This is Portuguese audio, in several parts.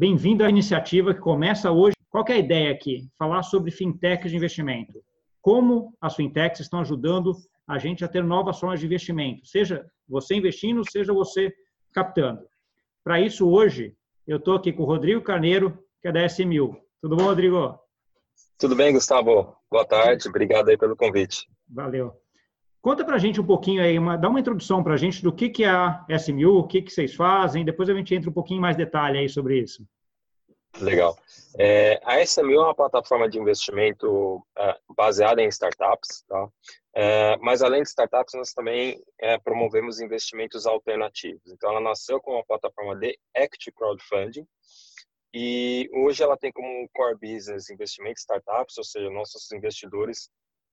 bem-vindo à iniciativa que começa hoje. Qual é a ideia aqui? Falar sobre fintechs de investimento. Como as fintechs estão ajudando a gente a ter novas formas de investimento, seja você investindo, seja você captando. Para isso, hoje, eu estou aqui com o Rodrigo Carneiro, que é da SMU. Tudo bom, Rodrigo? Tudo bem, Gustavo. Boa tarde, obrigado aí pelo convite. Valeu. Conta para a gente um pouquinho aí, uma, dá uma introdução para a gente do que, que é a SMU, o que, que vocês fazem, depois a gente entra um pouquinho mais detalhe aí sobre isso. Legal. É, a SMU é uma plataforma de investimento é, baseada em startups, tá? É, mas além de startups, nós também é, promovemos investimentos alternativos. Então, ela nasceu como uma plataforma de equity crowdfunding e hoje ela tem como core business investimentos startups, ou seja, nossos investidores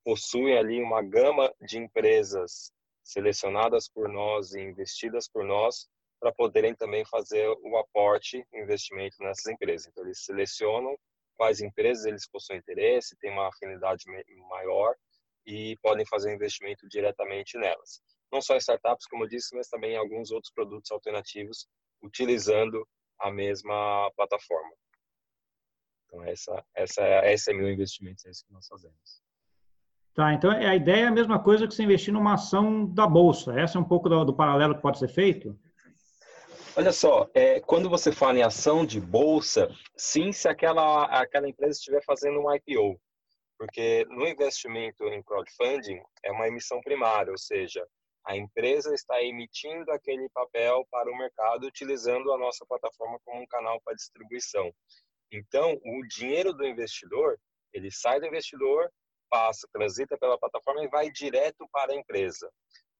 possuem ali uma gama de empresas selecionadas por nós e investidas por nós para poderem também fazer o aporte, investimento nessas empresas. Então, eles selecionam quais empresas eles possuem interesse, têm uma afinidade maior e podem fazer investimento diretamente nelas. Não só em startups, como eu disse, mas também em alguns outros produtos alternativos, utilizando a mesma plataforma. Então, essa, essa, é, essa é meu investimento, é isso que nós fazemos. Tá, então a ideia é a mesma coisa que você investir numa ação da Bolsa. Essa é um pouco do, do paralelo que pode ser feito? Olha só, é, quando você fala em ação de bolsa, sim, se aquela, aquela empresa estiver fazendo um IPO. Porque no investimento em crowdfunding é uma emissão primária, ou seja, a empresa está emitindo aquele papel para o mercado utilizando a nossa plataforma como um canal para distribuição. Então, o dinheiro do investidor, ele sai do investidor, passa, transita pela plataforma e vai direto para a empresa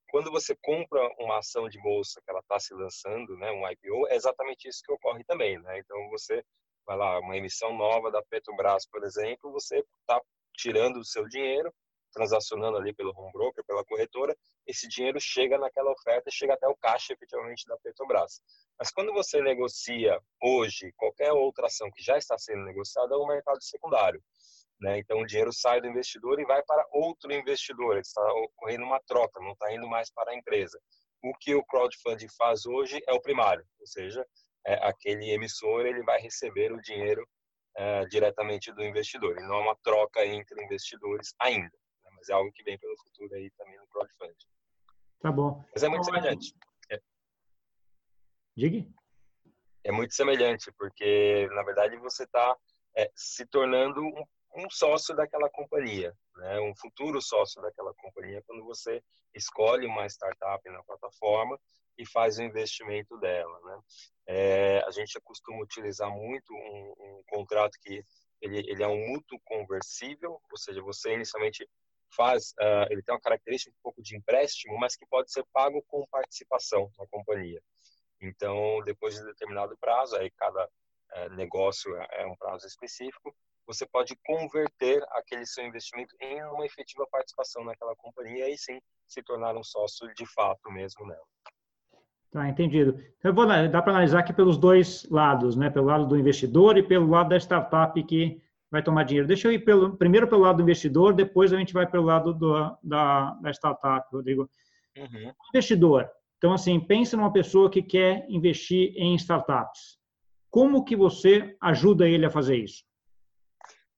quando você compra uma ação de bolsa que ela está se lançando, né, um IPO, é exatamente isso que ocorre também, né? Então você vai lá, uma emissão nova da Petrobras, por exemplo, você está tirando o seu dinheiro, transacionando ali pelo home broker, pela corretora, esse dinheiro chega naquela oferta, chega até o caixa efetivamente da Petrobras. Mas quando você negocia hoje qualquer outra ação que já está sendo negociada, é o mercado secundário. Né? Então, o dinheiro sai do investidor e vai para outro investidor. Está ocorrendo uma troca, não está indo mais para a empresa. O que o crowdfunding faz hoje é o primário, ou seja, é, aquele emissor ele vai receber o dinheiro é, diretamente do investidor. E não é uma troca entre investidores ainda, né? mas é algo que vem pelo futuro aí também no crowdfunding. Tá bom. Mas é muito semelhante. É. Diga. É muito semelhante, porque na verdade você está é, se tornando um um sócio daquela companhia, né? um futuro sócio daquela companhia, quando você escolhe uma startup na plataforma e faz o investimento dela. Né? É, a gente costuma utilizar muito um, um contrato que ele, ele, é um mútuo conversível, ou seja, você inicialmente faz, uh, ele tem uma característica um pouco de empréstimo, mas que pode ser pago com participação na companhia. Então, depois de determinado prazo, aí cada uh, negócio é, é um prazo específico, você pode converter aquele seu investimento em uma efetiva participação naquela companhia e sim se tornar um sócio de fato mesmo nela. Tá, entendido. Então, vou, dá para analisar aqui pelos dois lados, né? Pelo lado do investidor e pelo lado da startup que vai tomar dinheiro. Deixa eu ir pelo, primeiro pelo lado do investidor, depois a gente vai pelo lado do, da, da startup, Rodrigo. Uhum. Investidor. Então, assim, pensa numa pessoa que quer investir em startups. Como que você ajuda ele a fazer isso?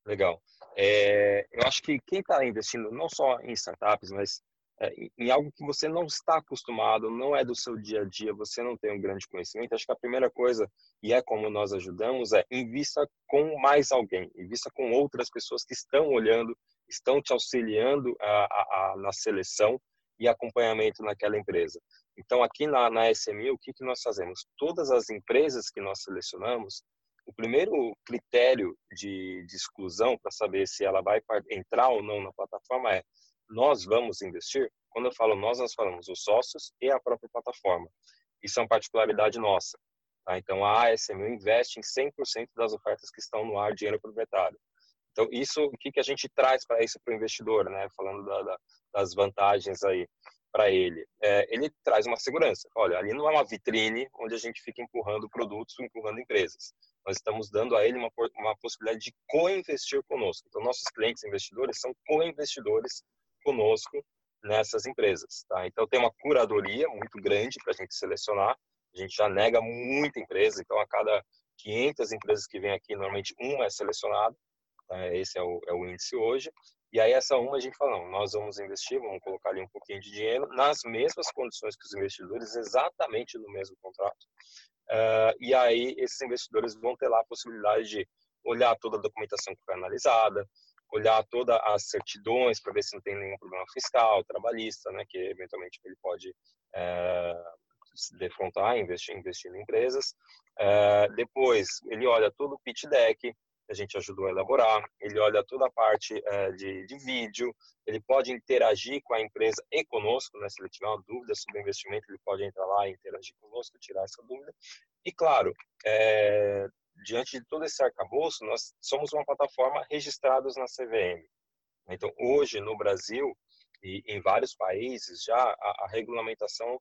Legal. É, eu acho que quem está investindo não só em startups, mas é, em algo que você não está acostumado, não é do seu dia a dia, você não tem um grande conhecimento, acho que a primeira coisa, e é como nós ajudamos, é invista com mais alguém, invista com outras pessoas que estão olhando, estão te auxiliando a, a, a, na seleção e acompanhamento naquela empresa. Então, aqui na, na SMI, o que, que nós fazemos? Todas as empresas que nós selecionamos, o primeiro critério de, de exclusão para saber se ela vai entrar ou não na plataforma é nós vamos investir. Quando eu falo nós, nós falamos os sócios e a própria plataforma. Isso é uma particularidade nossa. Tá? Então, a ASMU investe em 100% das ofertas que estão no ar dinheiro proprietário. Então, isso, o que, que a gente traz para isso para o investidor, né? Falando da, da, das vantagens aí para ele. É, ele traz uma segurança. Olha, ali não é uma vitrine onde a gente fica empurrando produtos, empurrando empresas nós estamos dando a ele uma, uma possibilidade de co-investir conosco. Então, nossos clientes investidores são co-investidores conosco nessas empresas. Tá? Então, tem uma curadoria muito grande para a gente selecionar. A gente já nega muita empresa, então a cada 500 empresas que vêm aqui, normalmente uma é selecionada, né? esse é o, é o índice hoje, e aí essa uma a gente fala, não, nós vamos investir, vamos colocar ali um pouquinho de dinheiro nas mesmas condições que os investidores, exatamente no mesmo contrato. Uh, e aí esses investidores vão ter lá a possibilidade de olhar toda a documentação que foi analisada, olhar todas as certidões para ver se não tem nenhum problema fiscal, trabalhista, né, que eventualmente ele pode é, se defrontar, investir, investir em empresas. É, depois, ele olha todo o pitch deck, a gente ajudou a elaborar, ele olha toda a parte é, de, de, vídeo, ele pode interagir com a empresa e conosco, né? se ele tiver uma dúvida sobre o investimento, ele pode entrar lá e interagir conosco, tirar essa dúvida. E, claro, é, diante de todo esse arcabouço, nós somos uma plataforma registrados na CVM. Então, hoje, no Brasil e em vários países, já a, a regulamentação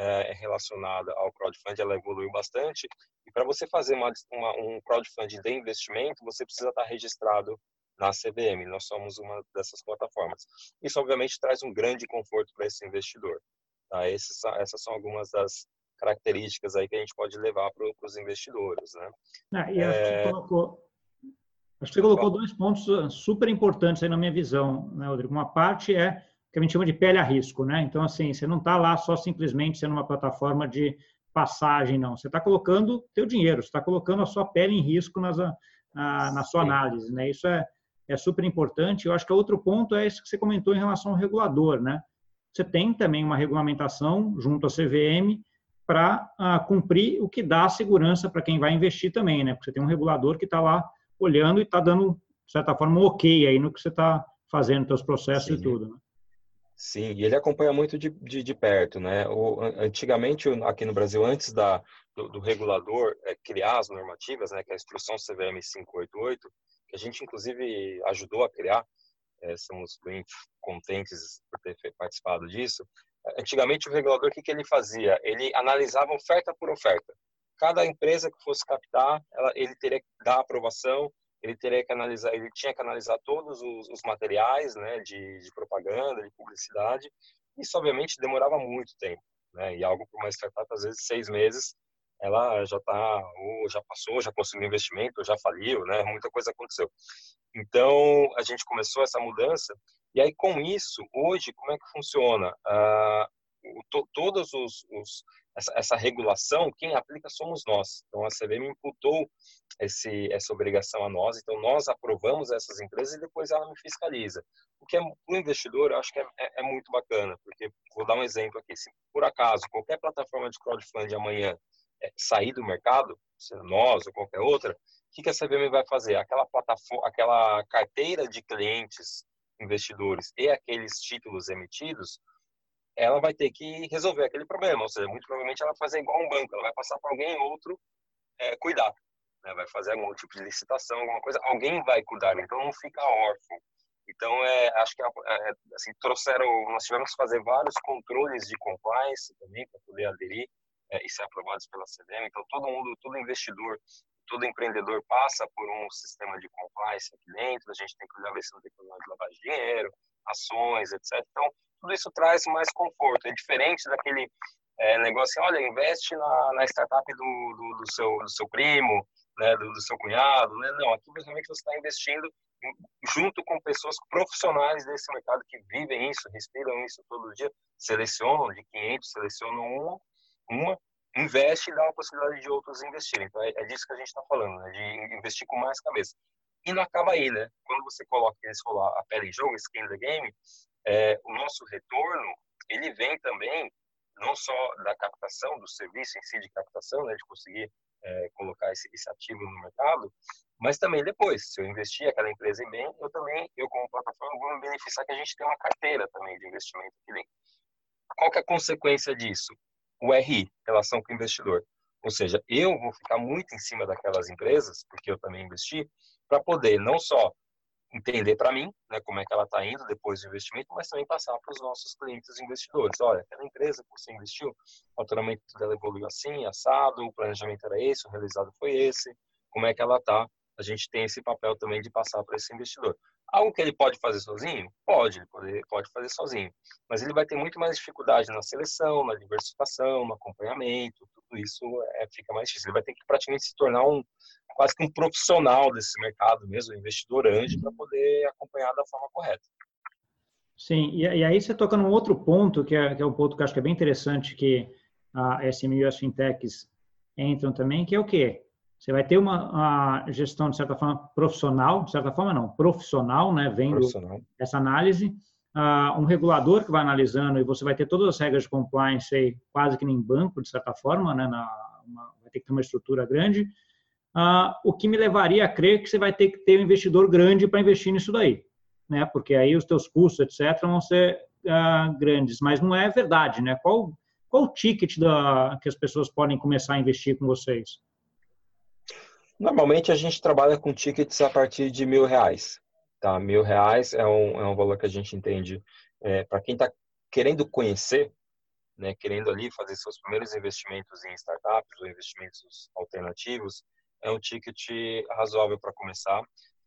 é, relacionada ao crowdfunding ela evoluiu bastante. E para você fazer uma, uma, um crowdfunding de investimento, você precisa estar registrado na CVM. Nós somos uma dessas plataformas. Isso, obviamente, traz um grande conforto para esse investidor. Tá? Esses, essas são algumas das características aí que a gente pode levar para os investidores, né? Ah, e acho, é... que colocou, acho que você colocou dois pontos ah, super importantes aí na minha visão, né, Rodrigo? Uma parte é que a gente chama de pele a risco, né? Então, assim, você não está lá só simplesmente sendo uma plataforma de passagem, não. Você está colocando teu dinheiro, você está colocando a sua pele em risco nas, na, na sua análise, né? Isso é, é super importante. Eu acho que outro ponto é esse que você comentou em relação ao regulador, né? Você tem também uma regulamentação junto à CVM para uh, cumprir o que dá segurança para quem vai investir também, né? Porque você tem um regulador que está lá olhando e está dando, de certa forma, um ok aí no que você está fazendo, seus processos Sim. e tudo, né? Sim, e ele acompanha muito de, de, de, perto, né? O, antigamente, aqui no Brasil, antes da, do, do regulador é, criar as normativas, né, que é a instrução CVM 588, que a gente, inclusive, ajudou a criar, é, somos bem contentes por ter participado disso. Antigamente, o regulador, o que, que ele fazia? Ele analisava oferta por oferta. Cada empresa que fosse captar, ela, ele teria que dar aprovação ele teria que analisar, ele tinha que analisar todos os, os materiais, né, de, de, propaganda, de publicidade. Isso obviamente demorava muito tempo, né? E algo para uma startup às vezes seis meses, ela já está, ou já passou, já conseguiu investimento, ou já faliu, né? Muita coisa aconteceu. Então a gente começou essa mudança e aí com isso hoje como é que funciona? Ah, to, todos os, os essa, essa, regulação, quem aplica somos nós. Então, a CVM imputou esse, essa obrigação a nós, então nós aprovamos essas empresas e depois ela me fiscaliza. O que é, para o investidor, eu acho que é, é, é, muito bacana, porque, vou dar um exemplo aqui, se por acaso qualquer plataforma de crowdfunding amanhã é, sair do mercado, seja nós ou qualquer outra, o que, que a CVM vai fazer? Aquela plataforma, aquela carteira de clientes investidores e aqueles títulos emitidos, ela vai ter que resolver aquele problema. Ou seja, muito provavelmente ela vai fazer igual um banco, ela vai passar para alguém outro é, cuidar. Né? Vai fazer algum tipo de licitação, alguma coisa, alguém vai cuidar, então não fica órfão. Então, é, acho que é, é, assim, trouxeram, nós tivemos que fazer vários controles de compliance também para poder aderir é, e ser aprovados pela CDM. Então, todo mundo, todo investidor, todo empreendedor passa por um sistema de compliance aqui dentro. A gente tem que olhar ver se não tem problema de lavagem de dinheiro, ações, etc. Então, tudo isso traz mais conforto. É diferente daquele é, negócio, olha, investe na, na startup do, do, do, seu, do seu primo, né, do, do seu cunhado. Né? Não, aqui basicamente você está investindo junto com pessoas profissionais desse mercado que vivem isso, respiram isso todo dia, selecionam de 500, selecionam uma, uma investe e dá a possibilidade de outros investirem. Então, é, é disso que a gente está falando, né? de investir com mais cabeça. E não acaba aí, né? Quando você coloca, eles falam, a pele em jogo, skin the game, é, o nosso retorno, ele vem também não só da captação, do serviço em si de captação, né, de conseguir é, colocar esse, esse, ativo no mercado, mas também depois, se eu investir aquela empresa em bem, eu também, eu como plataforma, vou me beneficiar que a gente tem uma carteira também de investimento aqui dentro. Qual que é a consequência disso? O RI, relação com o investidor. Ou seja, eu vou ficar muito em cima daquelas empresas, porque eu também investi, para poder não só entender para mim, né, como é que ela está indo depois do investimento, mas também passar para os nossos clientes investidores. Olha, aquela empresa que você investiu, o faturamento dela evoluiu assim, assado, o planejamento era esse, o realizado foi esse, como é que ela está? A gente tem esse papel também de passar para esse investidor. Algo que ele pode fazer sozinho? Pode, ele pode, pode fazer sozinho. Mas ele vai ter muito mais dificuldade na seleção, na diversificação, no acompanhamento, tudo isso é, fica mais difícil. Ele vai ter que praticamente se tornar um quase que um profissional desse mercado mesmo, um investidor anjo, para poder acompanhar da forma correta. Sim, e, e, aí você toca num outro ponto, que é, que é um ponto que eu acho que é bem interessante, que a SME e as fintechs entram também, que é o quê? Você vai ter uma gestão, de certa forma, profissional, de certa forma não, profissional, né, vendo profissional. essa análise, uh, um regulador que vai analisando e você vai ter todas as regras de compliance aí, quase que nem banco, de certa forma, né, na, uma, vai ter que ter uma estrutura grande, uh, o que me levaria a crer que você vai ter que ter um investidor grande para investir nisso daí, né, porque aí os teus custos, etc., vão ser uh, grandes, mas não é verdade, né, qual, qual o ticket da, que as pessoas podem começar a investir com vocês? Normalmente a gente trabalha com tickets a partir de mil reais. Tá? Mil reais é um, é um valor que a gente entende é, para quem está querendo conhecer, né, querendo ali fazer seus primeiros investimentos em startups ou investimentos alternativos, é um ticket razoável para começar.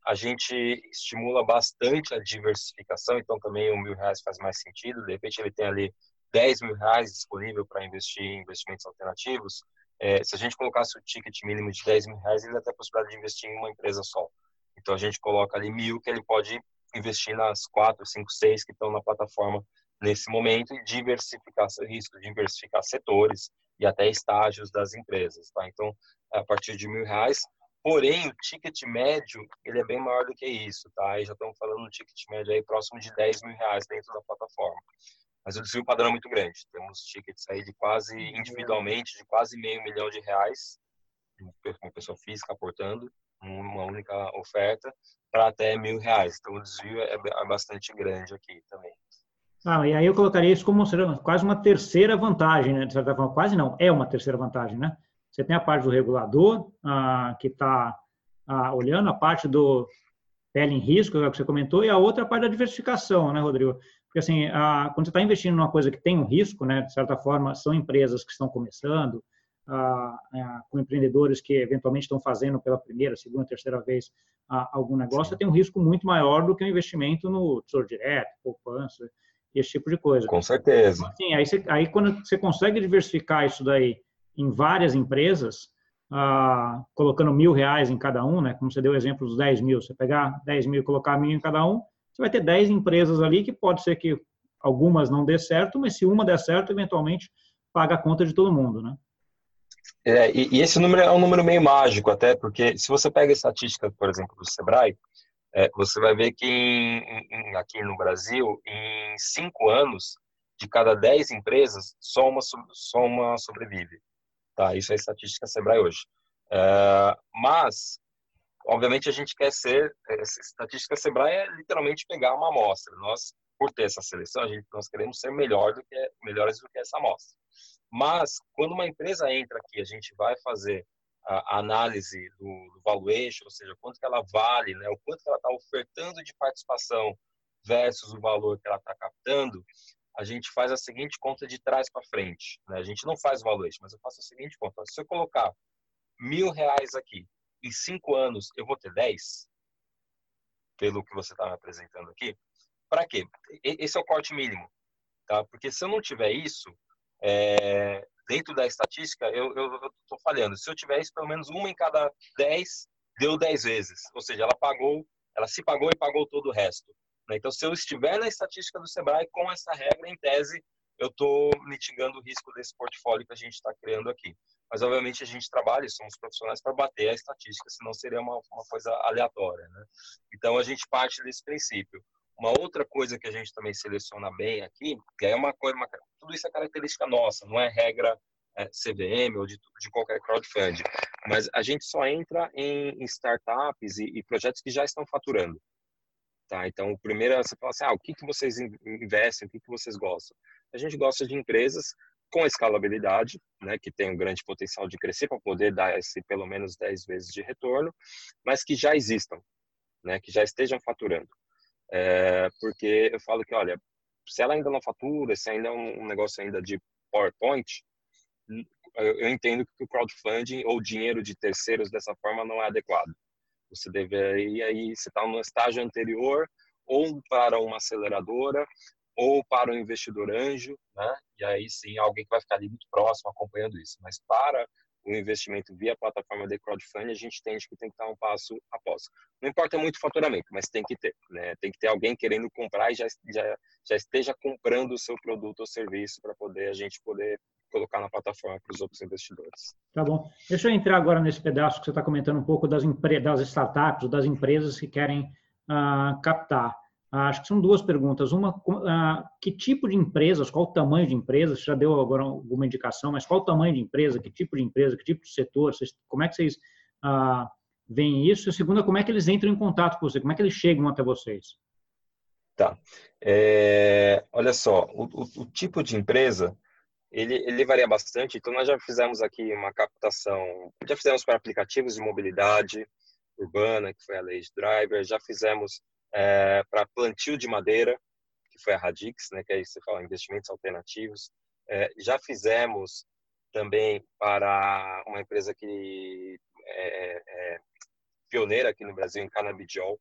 A gente estimula bastante a diversificação, então também o mil reais faz mais sentido. De repente ele tem ali 10 mil reais disponível para investir em investimentos alternativos. É, se a gente colocasse o ticket mínimo de 10 mil reais, ele tem a possibilidade de investir em uma empresa só. Então a gente coloca ali mil que ele pode investir nas quatro, cinco, seis que estão na plataforma nesse momento e diversificar risco, diversificar setores e até estágios das empresas, tá? Então a partir de mil reais. Porém, o ticket médio ele é bem maior do que isso, tá? Aí já estamos falando um ticket médio aí próximo de 10 mil reais dentro da plataforma. Mas o desvio padrão é muito grande. Temos tickets aí de quase individualmente de quase meio milhão de reais, uma pessoa física aportando uma única oferta para até mil reais. Então, o desvio é, é bastante grande aqui também. Ah, e aí eu colocaria isso como quase uma terceira vantagem, né? De certa forma, quase não, é uma terceira vantagem, né? Você tem a parte do regulador, ah, que está ah, olhando, a parte do pele em risco, que você comentou, e a outra parte da diversificação, né, Rodrigo? Porque, assim, ah, quando você está investindo numa coisa que tem um risco, né? De certa forma, são empresas que estão começando, com empreendedores que eventualmente estão fazendo pela primeira, segunda, terceira vez algum negócio, tem um risco muito maior do que o um investimento no tesouro direto, poupança, esse tipo de coisa. Com certeza. Então, assim, aí, você, aí quando você consegue diversificar isso daí em várias empresas, ah, colocando mil reais em cada um, né? Como você deu o exemplo dos 10 mil, você pegar 10 mil e colocar mil em cada um, você vai ter 10 empresas ali que pode ser que algumas não dê certo, mas se uma der certo, eventualmente paga a conta de todo mundo, né? É, e, e, esse número é um número meio mágico até, porque se você pega a estatística, por exemplo, do Sebrae, é, você vai ver que em, em, aqui no Brasil, em cinco anos, de cada dez empresas, só uma, só uma sobrevive. Tá? Isso é a estatística Sebrae hoje. É, mas, obviamente, a gente quer ser... Essa estatística Sebrae é literalmente pegar uma amostra. Nós, por ter essa seleção, a gente, nós queremos ser melhor do que, melhores do que essa amostra. Mas, quando uma empresa entra aqui, a gente vai fazer a análise do, do valuation, ou seja, quanto que ela vale, né, o quanto que ela está ofertando de participação versus o valor que ela está captando, a gente faz a seguinte conta de trás para frente. Né? A gente não faz valuation, mas eu faço a seguinte conta. Se eu colocar mil reais aqui, em cinco anos eu vou ter dez, pelo que você está me apresentando aqui, para quê? Esse é o corte mínimo, tá? Porque se eu não tiver isso, é, dentro da estatística, eu estou falhando. Se eu tiver isso, pelo menos uma em cada dez deu dez vezes. Ou seja, ela pagou, ela se pagou e pagou todo o resto. Né? Então, se eu estiver na estatística do Sebrae com essa regra, em tese, eu estou mitigando o risco desse portfólio que a gente está criando aqui. Mas, obviamente, a gente trabalha, somos profissionais para bater a estatística, senão seria uma, uma coisa aleatória. Né? Então, a gente parte desse princípio. Uma outra coisa que a gente também seleciona bem aqui, que é uma coisa, uma, tudo isso é característica nossa, não é regra é, CVM ou de, de qualquer crowdfunding, mas a gente só entra em, em startups e, e, projetos que já estão faturando. Tá? Então, o primeiro você fala assim, ah, o que, que vocês investem, o que, que vocês gostam? A gente gosta de empresas com escalabilidade, né, que tem um grande potencial de crescer para poder dar esse pelo menos 10 vezes de retorno, mas que já existam, né, que já estejam faturando. É, porque eu falo que, olha, se ela ainda não fatura, se ainda é um, negócio ainda de PowerPoint, eu entendo que o crowdfunding ou dinheiro de terceiros dessa forma não é adequado. Você deveria aí, você está no estágio anterior ou para uma aceleradora ou para o investidor anjo, né? E aí sim, alguém que vai ficar ali muito próximo acompanhando isso. Mas para o investimento via plataforma de crowdfunding, a gente entende que tem que estar um passo após. Não importa muito o faturamento, mas tem que ter, né? Tem que ter alguém querendo comprar e já, já, já esteja comprando o seu produto ou serviço para poder a gente poder colocar na plataforma para os outros investidores. Tá bom. Deixa eu entrar agora nesse pedaço que você está comentando um pouco das, das startups, das empresas que querem uh, captar. Uh, acho que são duas perguntas. Uma, uh, que tipo de empresas, qual o tamanho de empresa? Você já deu agora alguma indicação, mas qual o tamanho de empresa, que tipo de empresa, que tipo de setor? Como é que vocês veem isso? E a segunda, como é que eles entram em contato com você? Como é que eles chegam até vocês? Tá. É, olha só, o, o, o tipo de empresa ele, ele varia bastante. Então, nós já fizemos aqui uma captação, já fizemos para aplicativos de mobilidade urbana, que foi a Lady Driver, já fizemos é, para plantio de madeira, que foi a Radix, né, que aí você fala investimentos alternativos. É, já fizemos também para uma empresa que é, é, é pioneira aqui no Brasil em canabidiol,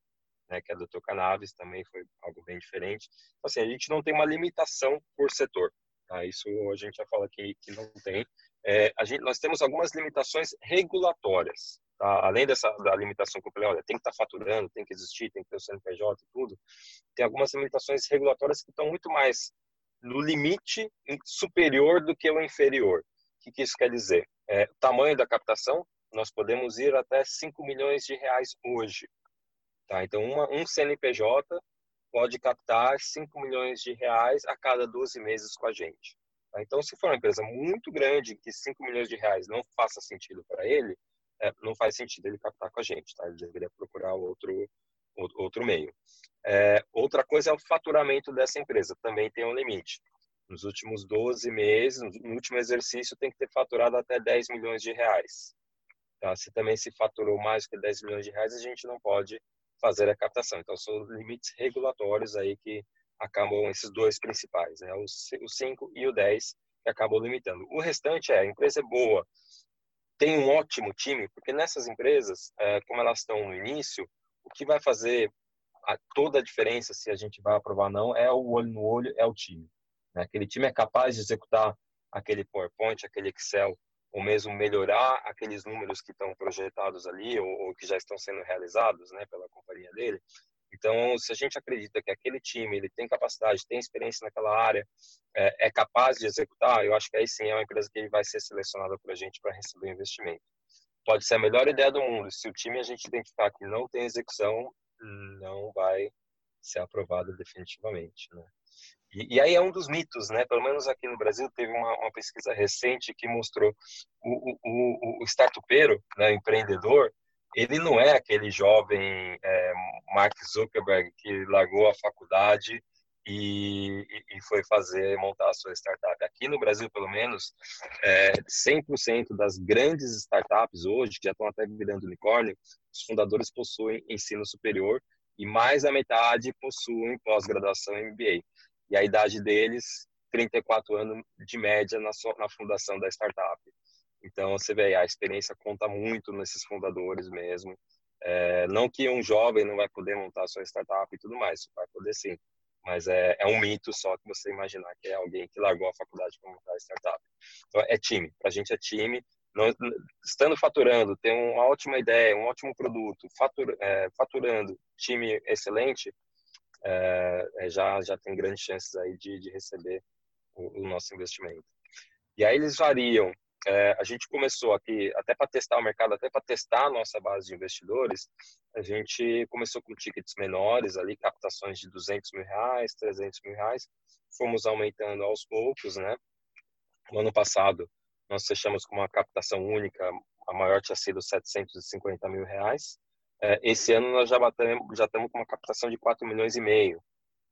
né, que é a Dr. Cannabis, também foi algo bem diferente. Então, assim, a gente não tem uma limitação por setor. Tá? Isso a gente já fala que, que não tem. É, gente, nós temos algumas limitações regulatórias. Tá? Além dessa da limitação que eu falei, olha, tem que estar tá faturando, tem que existir, tem que ter o CNPJ e tudo. Tem algumas limitações regulatórias que estão muito mais no limite superior do que o inferior. O que, que isso quer dizer? É, o tamanho da captação, nós podemos ir até 5 milhões de reais hoje. Tá? Então, uma, um CNPJ pode captar 5 milhões de reais a cada 12 meses com a gente. Tá? Então, se for uma empresa muito grande, que 5 milhões de reais não faça sentido para ele, é, não faz sentido ele captar com a gente, tá? Ele deveria procurar outro, outro meio. É, outra coisa é o faturamento dessa empresa, também tem um limite. Nos últimos 12 meses, no último exercício, tem que ter faturado até 10 milhões de reais. Tá? Se também se faturou mais que 10 milhões de reais, a gente não pode fazer a captação. Então, são limites regulatórios aí que acabam esses dois principais, né? o 5 e o 10, que acabam limitando. O restante é, a empresa é boa, tem um ótimo time, porque nessas empresas, é, como elas estão no início, o que vai fazer toda a diferença se a gente vai aprovar ou não é o olho no olho, é o time. Né? Aquele time é capaz de executar aquele PowerPoint, aquele Excel ou mesmo melhorar aqueles números que estão projetados ali ou, ou, que já estão sendo realizados, né, pela companhia dele. Então, se a gente acredita que aquele time ele tem capacidade, tem experiência naquela área, é, é capaz de executar, eu acho que aí sim é uma empresa que vai ser selecionada para a gente para receber investimento. Pode ser a melhor ideia do mundo. Se o time a gente identificar que não tem execução, não vai ser aprovado definitivamente, né? E, e, aí é um dos mitos, né? Pelo menos aqui no Brasil teve uma, uma pesquisa recente que mostrou o, o, o startupeiro, né, empreendedor, ele não é aquele jovem é, Mark Zuckerberg que largou a faculdade e, e, foi fazer montar a sua startup. Aqui no Brasil, pelo menos, é, 100% das grandes startups hoje, que já estão até virando unicórnio, os fundadores possuem ensino superior e mais da metade possuem pós-graduação MBA e a idade deles 34 anos de média na, na fundação da startup. Então você vê a experiência conta muito nesses fundadores mesmo. É, não que um jovem não vai poder montar sua startup e tudo mais, vai poder sim, mas é, é um mito só que você imaginar que é alguém que largou a faculdade para montar a startup. Então é time, para a gente é time. Estando faturando, tem uma ótima ideia, um ótimo produto, fatur, é, faturando, time excelente, é, é, já, já tem grandes chances aí de, de receber o, o, nosso investimento. E aí eles variam. É, a gente começou aqui, até para testar o mercado, até para testar a nossa base de investidores, a gente começou com tickets menores, ali captações de 200 mil reais, 300 mil reais, fomos aumentando aos poucos, né? No ano passado, nós fechamos com uma captação única, a maior tinha sido 750 mil reais, esse ano nós já batemos, já estamos com uma captação de 4 milhões e meio.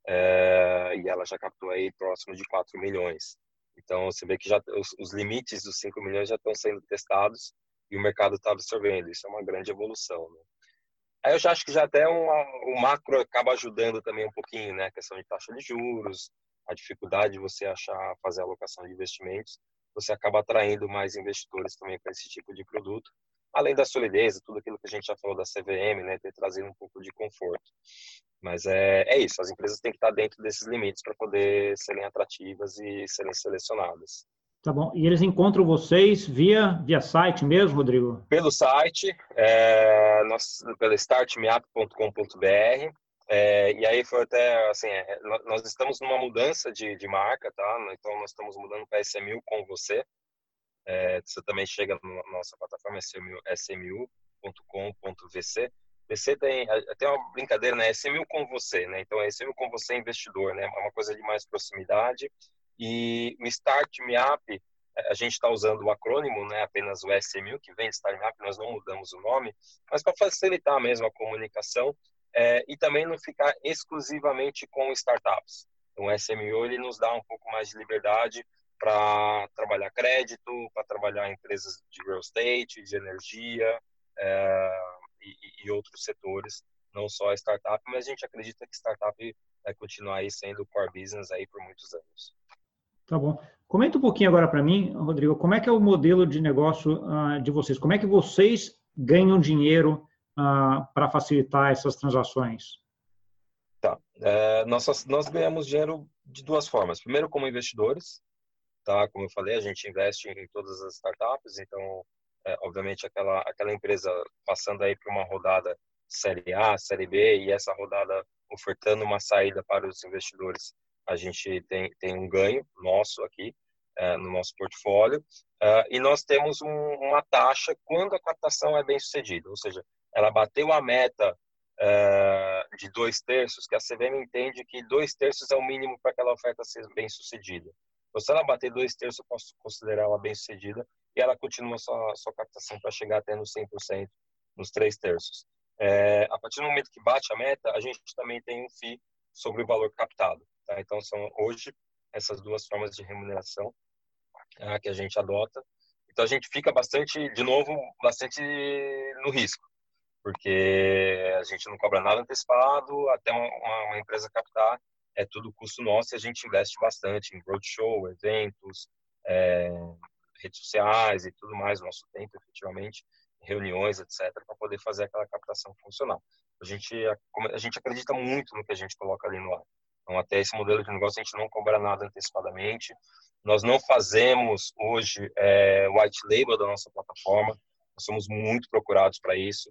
É, e ela já captou aí próximo de 4 milhões. Então você vê que já os, os limites dos 5 milhões já estão sendo testados e o mercado está absorvendo. Isso é uma grande evolução. Né? Aí eu já acho que já até uma, o macro acaba ajudando também um pouquinho, né? A questão de taxa de juros, a dificuldade de você achar, fazer alocação de investimentos, você acaba atraindo mais investidores também para esse tipo de produto além da solidez, tudo aquilo que a gente já falou da CVM, né, ter trazido um pouco de conforto. Mas é, é isso, as empresas têm que estar dentro desses limites para poder serem atrativas e serem selecionadas. Tá bom. E eles encontram vocês via, via site mesmo, Rodrigo? Pelo site, é, nós, pelo startmeap.com.br. É, e aí foi até assim, é, nós estamos numa mudança de, de marca, tá? Então nós estamos mudando para SMU com você. É, você também chega na nossa plataforma smu.com.vc. VC tem até uma brincadeira, né? SMU com você, né? Então é SMU com você investidor, né? É uma coisa de mais proximidade. E o Start Me Up, a gente está usando o acrônimo, né? Apenas o SMU que vem de Start Me Up, nós não mudamos o nome, mas para facilitar mesmo a comunicação é, e também não ficar exclusivamente com startups. Então, o SMU ele nos dá um pouco mais de liberdade para trabalhar crédito, para trabalhar empresas de real estate, de energia é, e, e, outros setores, não só a startup, mas a gente acredita que startup vai continuar aí sendo core business aí por muitos anos. Tá bom. Comenta um pouquinho agora para mim, Rodrigo, como é que é o modelo de negócio uh, de vocês? Como é que vocês ganham dinheiro uh, para facilitar essas transações? Tá. É, nós, nós ganhamos dinheiro de duas formas. Primeiro, como investidores, tá? Como eu falei, a gente investe em todas as startups, então, é, obviamente, aquela, aquela empresa passando aí por uma rodada Série A, Série B, e essa rodada ofertando uma saída para os investidores, a gente tem, tem um ganho nosso aqui é, no nosso portfólio, é, e nós temos um, uma taxa quando a captação é bem sucedida, ou seja, ela bateu a meta é, de dois terços, que a CVM entende que dois terços é o mínimo para aquela oferta ser bem sucedida. Então, se ela bater dois terços, eu posso considerar ela bem sucedida e ela continua sua, sua captação para chegar até nos 100%, nos três terços. É, a partir do momento que bate a meta, a gente também tem um FII sobre o valor captado. Tá? Então, são hoje essas duas formas de remuneração é, que a gente adota. Então, a gente fica bastante, de novo, bastante no risco porque a gente não cobra nada antecipado, até uma, uma, empresa captar é tudo custo nosso e a gente investe bastante em roadshow, eventos, é, redes sociais e tudo mais, nosso tempo efetivamente, reuniões, etc, para poder fazer aquela captação funcionar. A gente, a, gente acredita muito no que a gente coloca ali no ar. Então, até esse modelo de negócio, a gente não cobra nada antecipadamente. Nós não fazemos hoje é, white label da nossa plataforma. Nós somos muito procurados para isso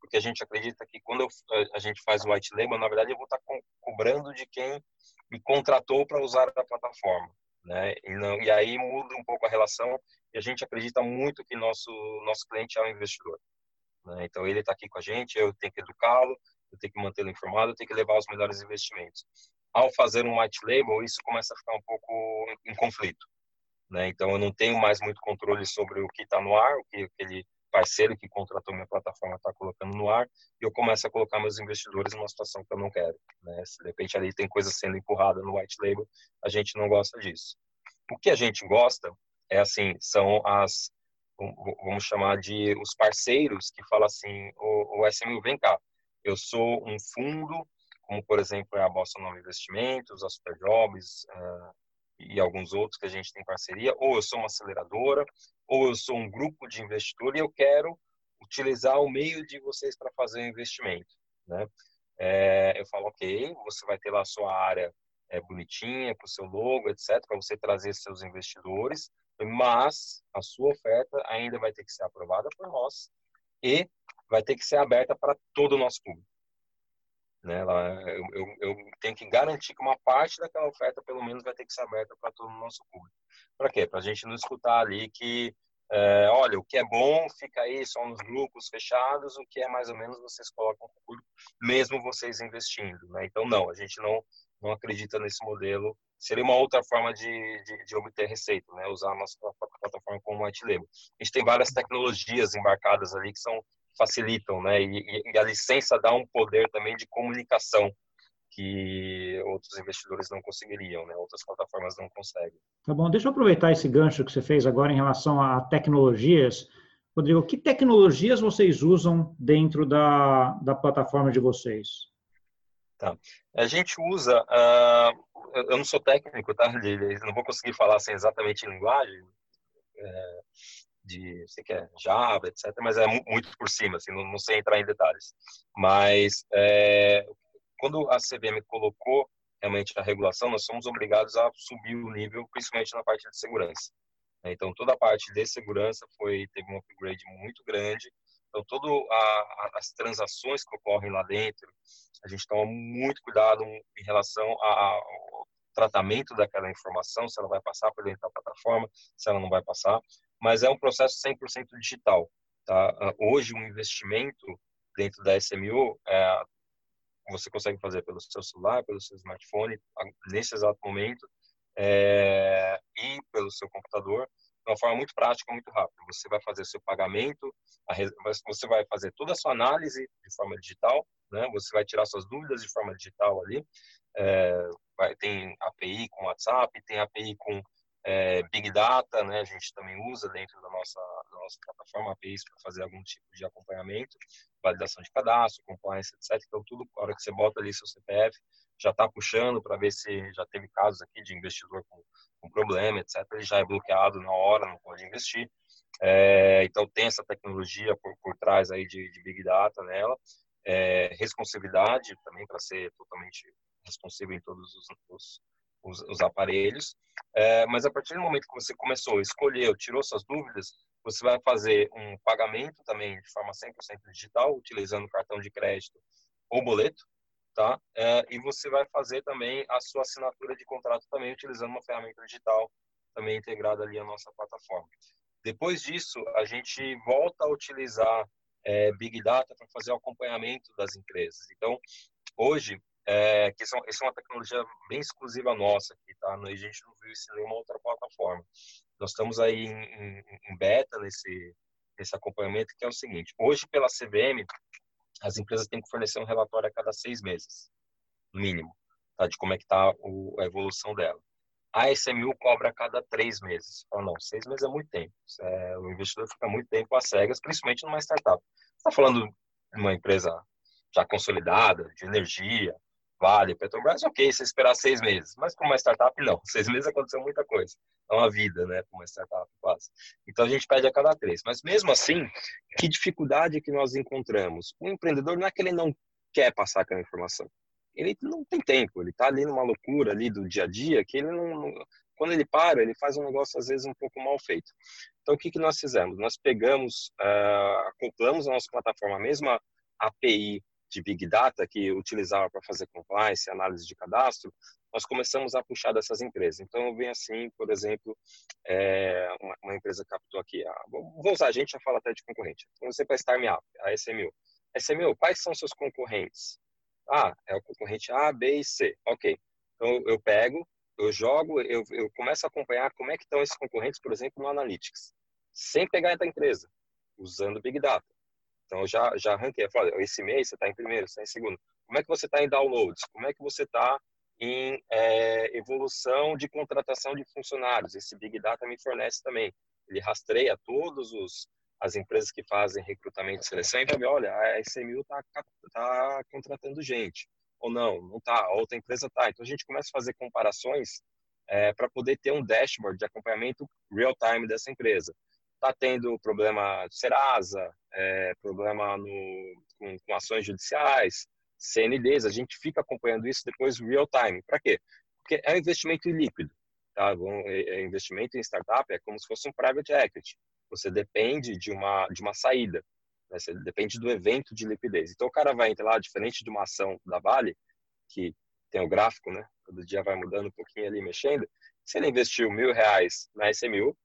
porque a gente acredita que quando eu, a gente faz o white label, na verdade eu vou estar co cobrando de quem me contratou para usar a plataforma, né? E, não, e aí muda um pouco a relação e a gente acredita muito que nosso nosso cliente é o investidor. Né? Então ele está aqui com a gente, eu tenho que educá-lo, eu tenho que mantê-lo informado, eu tenho que levar os melhores investimentos. Ao fazer um white label, isso começa a ficar um pouco em conflito. Né? Então eu não tenho mais muito controle sobre o que está no ar, o que aquele parceiro que contratou minha plataforma está colocando no ar e eu começo a colocar meus investidores numa situação que eu não quero. Né? Se de repente ali tem coisa sendo empurrada no white label, a gente não gosta disso. O que a gente gosta é assim, são as vamos chamar de os parceiros que falam assim, o, o SMU vem cá, eu sou um fundo, como por exemplo é a Bossa Nova Investimentos, a Superjobs, e alguns outros que a gente tem parceria, ou eu sou uma aceleradora, ou eu sou um grupo de investidor e eu quero utilizar o meio de vocês para fazer o investimento, né? É, eu falo, ok, você vai ter lá a sua área é, bonitinha, com o seu logo, etc., para você trazer seus investidores, mas a sua oferta ainda vai ter que ser aprovada por nós e vai ter que ser aberta para todo o nosso público. Né? Eu, eu, eu, tenho que garantir que uma parte daquela oferta, pelo menos, vai ter que ser aberta para todo o nosso público. Para quê? Para a gente não escutar ali que, é, olha, o que é bom fica aí só nos grupos fechados, o que é mais ou menos vocês colocam o público, mesmo vocês investindo. Né? Então, não, a gente não, não acredita nesse modelo. Seria uma outra forma de, de, de obter receita, né? usar a nossa plataforma como white label. A gente tem várias tecnologias embarcadas ali que são facilitam, né? E, e, a licença dá um poder também de comunicação que outros investidores não conseguiriam, né? Outras plataformas não conseguem. Tá bom, deixa eu aproveitar esse gancho que você fez agora em relação a tecnologias. Rodrigo, que tecnologias vocês usam dentro da, da plataforma de vocês? Tá. A gente usa, uh, eu não sou técnico, tá? Não vou conseguir falar assim exatamente em linguagem, é, de sei que é Java, etc. Mas é muito por cima, assim, não, não sei entrar em detalhes. Mas é, quando a CVM colocou realmente a regulação, nós somos obrigados a subir o nível, principalmente na parte de segurança. Então, toda a parte de segurança foi teve um upgrade muito grande. Então, todas as transações que ocorrem lá dentro, a gente toma muito cuidado em relação ao tratamento daquela informação, se ela vai passar por dentro da plataforma, se ela não vai passar. Mas é um processo 100% digital. Tá? Hoje, um investimento dentro da SMU é, você consegue fazer pelo seu celular, pelo seu smartphone, nesse exato momento, é, e pelo seu computador, de uma forma muito prática, muito rápida. Você vai fazer seu pagamento, você vai fazer toda a sua análise de forma digital, né? Você vai tirar suas dúvidas de forma digital ali. É, vai, tem API com WhatsApp, tem API com é, Big Data, né? A gente também usa dentro da nossa, da nossa plataforma APIs para fazer algum tipo de acompanhamento, validação de cadastro, compliance, etc. Então, tudo, na hora que você bota ali seu CPF, já está puxando para ver se já teve casos aqui de investidor com, com problema, etc. Ele já é bloqueado na hora, não pode investir. É, então, tem essa tecnologia por, por trás aí de, de Big Data nela. É, responsabilidade também para ser totalmente responsível em todos os, os os, os aparelhos. É, mas a partir do momento que você começou, escolheu, tirou suas dúvidas, você vai fazer um pagamento também de forma 100% digital, utilizando cartão de crédito ou boleto, tá? É, e você vai fazer também a sua assinatura de contrato também utilizando uma ferramenta digital também integrada ali à nossa plataforma. Depois disso, a gente volta a utilizar é, Big Data para fazer o acompanhamento das empresas. Então, hoje, é, que isso, isso, é uma tecnologia bem exclusiva nossa aqui, tá? A gente não viu isso em nenhuma outra plataforma. Nós estamos aí em, em, em, beta nesse, nesse acompanhamento, que é o seguinte: hoje, pela CVM, as empresas têm que fornecer um relatório a cada seis meses, no mínimo, tá? de como é que está a evolução dela. A SMU cobra a cada três meses. Fala, não, seis meses é muito tempo. É, o investidor fica muito tempo às cegas, principalmente numa startup. Você está falando de uma empresa já consolidada, de energia, Vale, Petrobras, ok, se esperar seis meses. Mas para uma startup, não. Seis meses aconteceu muita coisa. É uma vida, né, para uma startup, quase. Então, a gente pede a cada três. Mas, mesmo assim, que dificuldade que nós encontramos? O empreendedor não é que ele não quer passar aquela informação. Ele não tem tempo. Ele está ali numa loucura ali do dia a dia que ele não... Quando ele para, ele faz um negócio, às vezes, um pouco mal feito. Então, o que, que nós fizemos? Nós pegamos, uh, acoplamos a nossa plataforma, a mesma API de Big Data que utilizava para fazer compliance, análise de cadastro, nós começamos a puxar dessas empresas. Então, vem assim, por exemplo, é, uma, uma, empresa captou aqui, a, vou usar a gente, já fala até de concorrente. Então, você para StarMeUp, a SMU. SMU, quais são seus concorrentes? Ah, é o concorrente A, B e C. Ok. Então, eu pego, eu jogo, eu, eu começo a acompanhar como é que estão esses concorrentes, por exemplo, no Analytics, sem pegar a empresa, usando Big Data. Então, eu já, já arranquei. Falei, esse mês você está em primeiro, você está em segundo. Como é que você está em downloads? Como é que você está em é, evolução de contratação de funcionários? Esse Big Data me fornece também. Ele rastreia todos os as empresas que fazem recrutamento e seleção e ver, olha, a SMU está tá contratando gente. Ou não, não está. Outra empresa está. Então, a gente começa a fazer comparações é, para poder ter um dashboard de acompanhamento real-time dessa empresa está tendo problema de Serasa, é, problema no, com, com, ações judiciais, CNDs, a gente fica acompanhando isso depois real time. Para quê? Porque é um investimento ilíquido. Tá? É, é investimento em startup é como se fosse um private equity. Você depende de uma, de uma saída. Né? Você depende do evento de liquidez. Então, o cara vai entrar lá, diferente de uma ação da Vale, que tem o gráfico, né? Todo dia vai mudando um pouquinho ali, mexendo. Se ele investiu mil reais na SMU,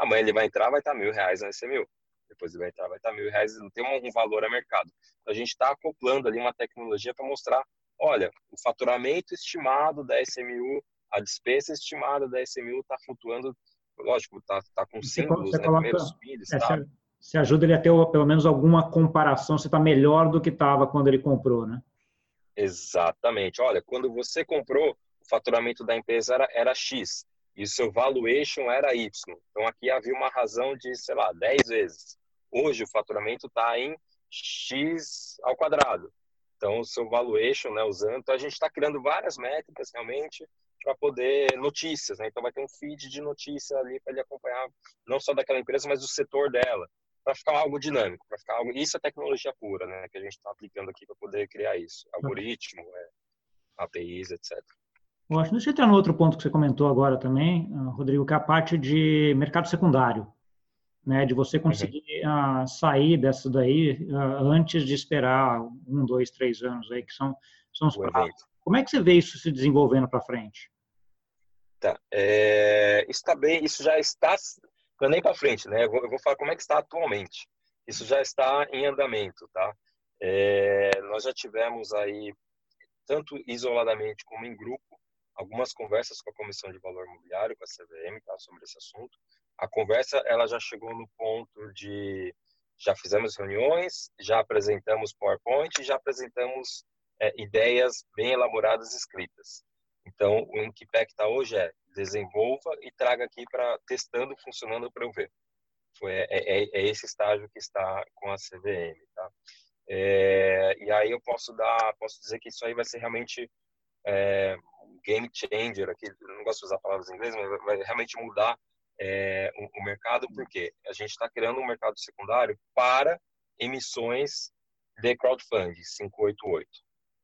Amanhã ele vai entrar, vai estar mil reais na SMU. Depois ele vai entrar, vai estar mil reais, não tem um valor a mercado. Então, a gente está acoplando ali uma tecnologia para mostrar, olha, o faturamento estimado da SMU, a despesa estimada da SMU está flutuando, lógico, está tá com símbolos, né, coloca, primeiro subindo, é, Você ajuda ele a ter pelo menos alguma comparação, se está melhor do que estava quando ele comprou, né? Exatamente. Olha, quando você comprou, o faturamento da empresa era, era X e seu valuation era Y. Então aqui havia uma razão de, sei lá, 10 vezes. Hoje o faturamento está em X ao quadrado. Então o seu valuation, né, usando, então a gente está criando várias métricas realmente para poder notícias, né? Então vai ter um feed de notícia ali para ele acompanhar não só daquela empresa, mas do setor dela, para ficar algo dinâmico, para ficar algo. Isso é tecnologia pura, né? Que a gente está aplicando aqui para poder criar isso. Algoritmo, é, APIs, etc. Ótimo. Deixa eu entrar no outro ponto que você comentou agora também, ah, Rodrigo, que é a parte de mercado secundário, né? De você conseguir uhum. uh, sair dessa daí uh, antes de esperar um, dois, três anos aí, que são, são os prazos. Como é que você vê isso se desenvolvendo para frente? Tá. É, isso, tá bem, isso já está, não é nem para frente, né? Eu vou, eu vou, falar como é que está atualmente. Isso já está em andamento, tá? É, nós já tivemos aí, tanto isoladamente como em grupo, algumas conversas com a Comissão de Valor Imobiliário, com a CVM, tá, sobre esse assunto. A conversa ela já chegou no ponto de já fizemos reuniões, já apresentamos PowerPoint, já apresentamos é, ideias bem elaboradas escritas. Então, o que está hoje é desenvolva e traga aqui para testando, funcionando para eu ver. Foi, é, é, é, esse estágio que está com a CVM, tá? É, e aí eu posso dar, posso dizer que isso aí vai ser realmente é, game changer, aqui, não gosto de usar palavras em inglês, mas vai realmente mudar é, o, o, mercado, porque a gente está criando um mercado secundário para emissões de crowdfunding 588.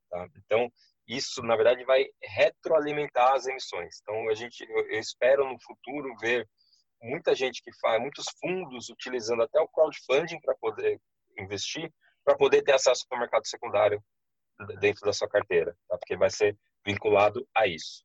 Tá? Então, isso, na verdade, vai retroalimentar as emissões. Então, a gente, eu, eu espero no futuro ver muita gente que faz, muitos fundos utilizando até o crowdfunding para poder investir, para poder ter acesso ao mercado secundário dentro da sua carteira, tá? porque vai ser vinculado a isso.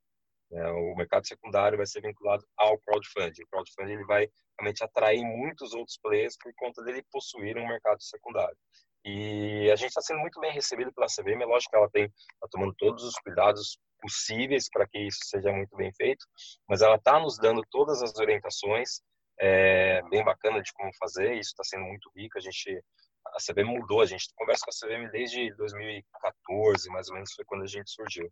Né? O mercado secundário vai ser vinculado ao crowdfunding. O crowdfunding ele vai realmente atrair muitos outros players por conta dele possuir um mercado secundário. E a gente está sendo muito bem recebido pela CVM. É lógico que ela tem tá tomando todos os cuidados possíveis para que isso seja muito bem feito, mas ela está nos dando todas as orientações, é, bem bacana de como fazer. Isso está sendo muito rico. A gente a CVM mudou, a gente conversa com a CVM desde 2014, mais ou menos, foi quando a gente surgiu.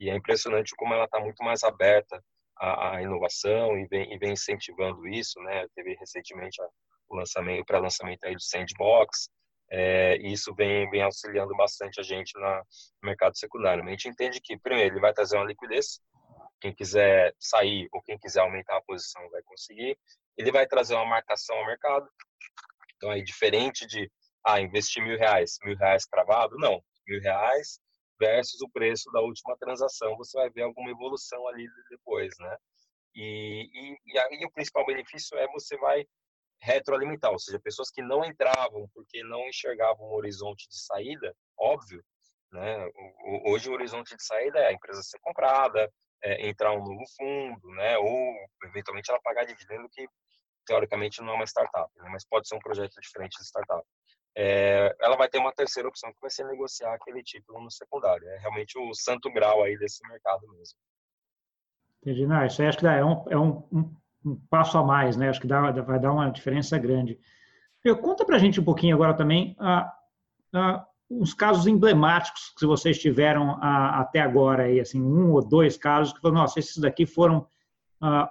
E é impressionante como ela está muito mais aberta à, à inovação e vem, e vem, incentivando isso, né? Teve recentemente o lançamento, o pré-lançamento aí do Sandbox, é, e isso vem, vem auxiliando bastante a gente na, no mercado secundário. A gente entende que, primeiro, ele vai trazer uma liquidez, quem quiser sair ou quem quiser aumentar a posição vai conseguir. Ele vai trazer uma marcação ao mercado. Então, aí, diferente de ah, investir mil reais, mil reais cravado, não. Mil reais versus o preço da última transação, você vai ver alguma evolução ali depois, né? E, e, e aí o principal benefício é você vai retroalimentar, ou seja, pessoas que não entravam porque não enxergavam um horizonte de saída, óbvio, né? Hoje o horizonte de saída é a empresa ser comprada, é entrar um novo fundo, né? Ou eventualmente ela pagar dividendo que teoricamente não é uma startup, né? mas pode ser um projeto diferente de startup é, ela vai ter uma terceira opção que vai ser negociar aquele título no secundário. É realmente o santo grau aí desse mercado mesmo. Entendi. Não, isso aí acho que dá, é, um, é um, um, um, passo a mais, né? Acho que dá, vai dar uma diferença grande. Eu, conta para a gente um pouquinho agora também ah, ah, uns casos emblemáticos que vocês tiveram ah, até agora, aí, assim, um ou dois casos que falaram, nossa, esses daqui foram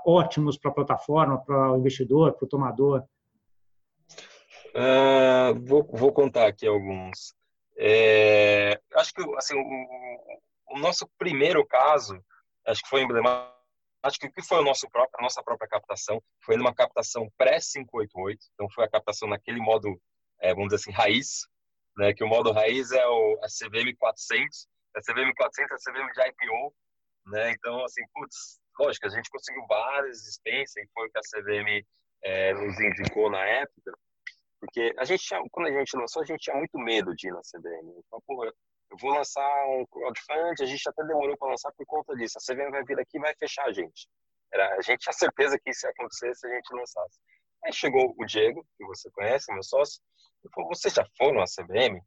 ótimos para a plataforma, para o investidor, para o tomador. Uh, vou, vou contar aqui alguns. É, acho que assim, o, o, nosso primeiro caso, acho que foi emblemático. Acho que foi o nosso próprio, a nossa própria captação. Foi numa captação pré-588, então foi a captação naquele modo, é, vamos dizer assim, raiz, né, que o modo raiz é o a CVM 400, a CVM 400 é a CVM de IPO, né, então assim, putz, lógico, a gente conseguiu várias existências foi o que a CVM é, nos indicou na época, porque a gente tinha, quando a gente lançou, a gente tinha muito medo de ir na CBN. Então, pô, eu vou lançar um crowdfunding, a gente até demorou para lançar por conta disso. A CBN vai vir aqui e vai fechar a gente. Era, a gente tinha certeza que isso ia acontecer se a gente lançasse. Aí chegou o Diego, que você conhece, meu sócio, e falou, vocês já foram à CBM?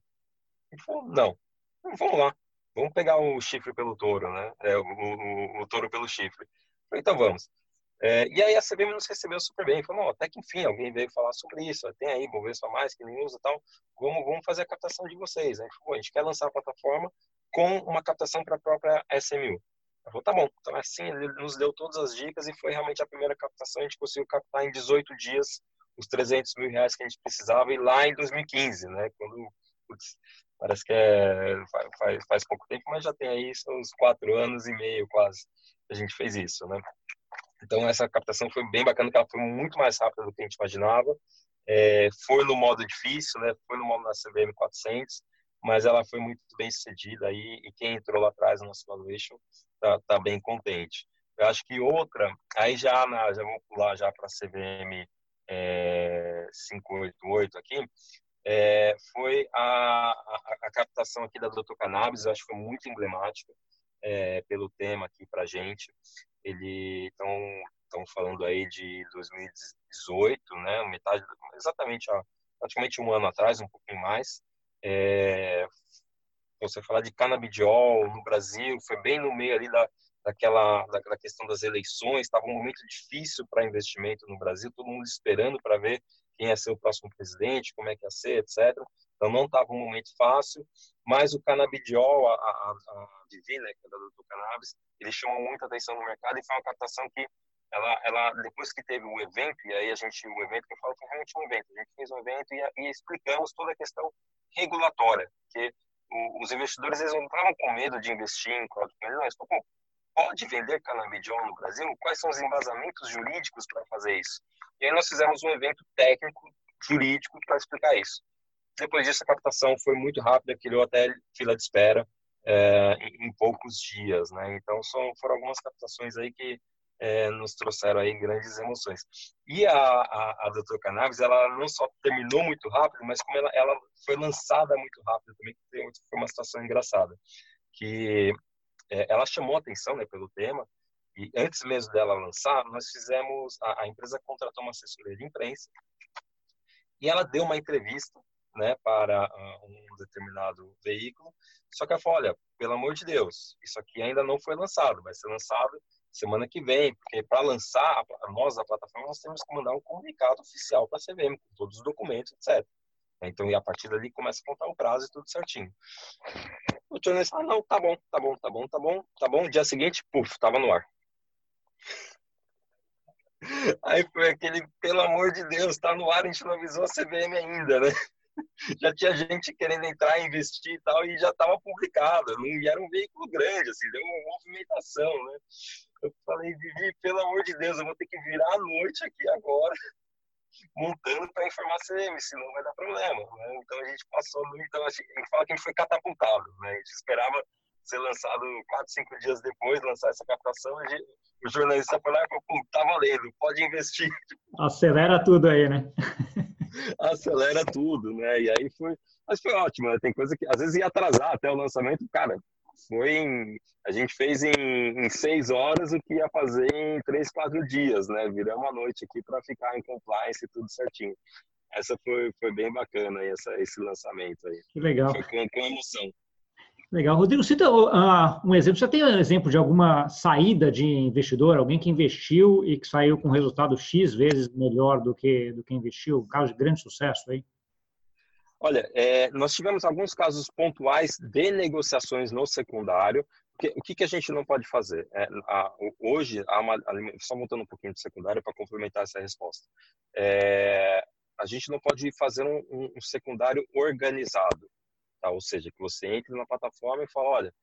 Ele falou, não. Vamos lá, vamos pegar o chifre pelo touro, né? É, o, o, o touro pelo chifre. Falei, então vamos. É, e aí a CBM nos recebeu super bem, falou, até que enfim, alguém veio falar sobre isso, tem aí Bovespa Mais, que nem usa e tal, vamos, vamos fazer a captação de vocês. Aí falou, a gente quer lançar a plataforma com uma captação para a própria SMU. Eu falei, tá bom. Então, assim, ele nos deu todas as dicas e foi realmente a primeira captação. A gente conseguiu captar em 18 dias os 300 mil reais que a gente precisava e lá em 2015, né? Quando, putz, parece que é, faz, faz pouco tempo, mas já tem aí uns quatro anos e meio quase a gente fez isso, né? Então, essa captação foi bem bacana, porque ela foi muito mais rápida do que a gente imaginava. É, foi no modo difícil, né? Foi no modo na CVM 400. mas ela foi muito bem sucedida aí e quem entrou lá atrás no nosso valuation tá, tá bem contente. Eu acho que outra, aí já na, já vou pular já para a CVM é, 588 aqui, é, foi a, a, a, captação aqui da Doutor Cannabis, eu acho que foi muito emblemática é, pelo tema aqui para gente. Ele estão falando aí de 2018, né, metade, exatamente, ó, praticamente um ano atrás, um pouquinho mais. É, você falar de canabidiol no Brasil, foi bem no meio ali da, daquela da, da questão das eleições, estava um momento difícil para investimento no Brasil, todo mundo esperando para ver quem ia ser o próximo presidente, como é que ia ser, etc. Então não estava um momento fácil, mas o canabidiol, a, a, a Divina, né, que é da do cannabis, ele chamou muita atenção no mercado e foi uma captação que ela, ela depois que teve o evento, e aí a gente, o evento que eu falo foi realmente um evento, a gente fez um evento e, e explicamos toda a questão regulatória, que os investidores eles não estavam com medo de investir em crowdfunding, não, eles estavam pode vender canabidiol no Brasil? Quais são os embasamentos jurídicos para fazer isso? E aí nós fizemos um evento técnico jurídico para explicar isso. Depois disso, a captação foi muito rápida, criou até fila de espera é, em, em, poucos dias, né? Então, são, foram algumas captações aí que é, nos trouxeram aí grandes emoções. E a, a, a Cannabis, ela não só terminou muito rápido, mas como ela, ela foi lançada muito rápido também, que foi uma situação engraçada. Que é, ela chamou atenção né, pelo tema, e antes mesmo dela lançar, nós fizemos, a, a, empresa contratou uma assessoria de imprensa, e ela deu uma entrevista né, para uh, um determinado veículo, só que ela falou, olha, pelo amor de Deus, isso aqui ainda não foi lançado, vai ser lançado semana que vem, porque para lançar, nós da plataforma, nós temos que mandar um comunicado oficial para a CVM, com todos os documentos, etc. Então, e a partir dali começa a contar o prazo e tudo certinho. O jornalista, ah, não, tá bom, tá bom, tá bom, tá bom, tá bom. Dia seguinte, puf, tava no ar. Aí foi aquele, pelo amor de Deus, tá no ar, a gente não avisou a CVM ainda, né? Já tinha gente querendo entrar, investir e tal, e já estava publicado. Não era um veículo grande, assim, deu uma movimentação, né? Eu falei, Vivi, pelo amor de Deus, eu vou ter que virar a noite aqui agora montando para informar a CM, senão vai dar problema. Né? Então a gente passou, então a gente fala que a gente foi catapultado, né? A gente esperava ser lançado quatro, cinco dias depois, lançar essa captação, gente, o jornalista foi lá e falou, tá valendo, pode investir. Acelera tudo aí, né? Acelera tudo, né? E aí foi, mas foi ótimo, né? Tem coisa que às vezes ia atrasar até o lançamento, cara, foi em, a gente fez em, em, seis horas o que ia fazer em três, quatro dias, né? Viramos a noite aqui para ficar em compliance e tudo certinho. Essa foi, foi bem bacana essa, esse lançamento aí. Que legal. Foi com, com emoção. Legal. Rodrigo, cita uh, um exemplo. Você tem um exemplo de alguma saída de investidor, alguém que investiu e que saiu com resultado X vezes melhor do que, do que investiu? Um caso de grande sucesso aí? Olha, é, nós tivemos alguns casos pontuais de negociações no secundário. o que, que a gente não pode fazer? É, a, hoje, só montando um pouquinho de secundário para complementar essa resposta. É, a gente não pode fazer um, um, um secundário organizado. Tá? Ou seja, que você entre na plataforma e fala, olha,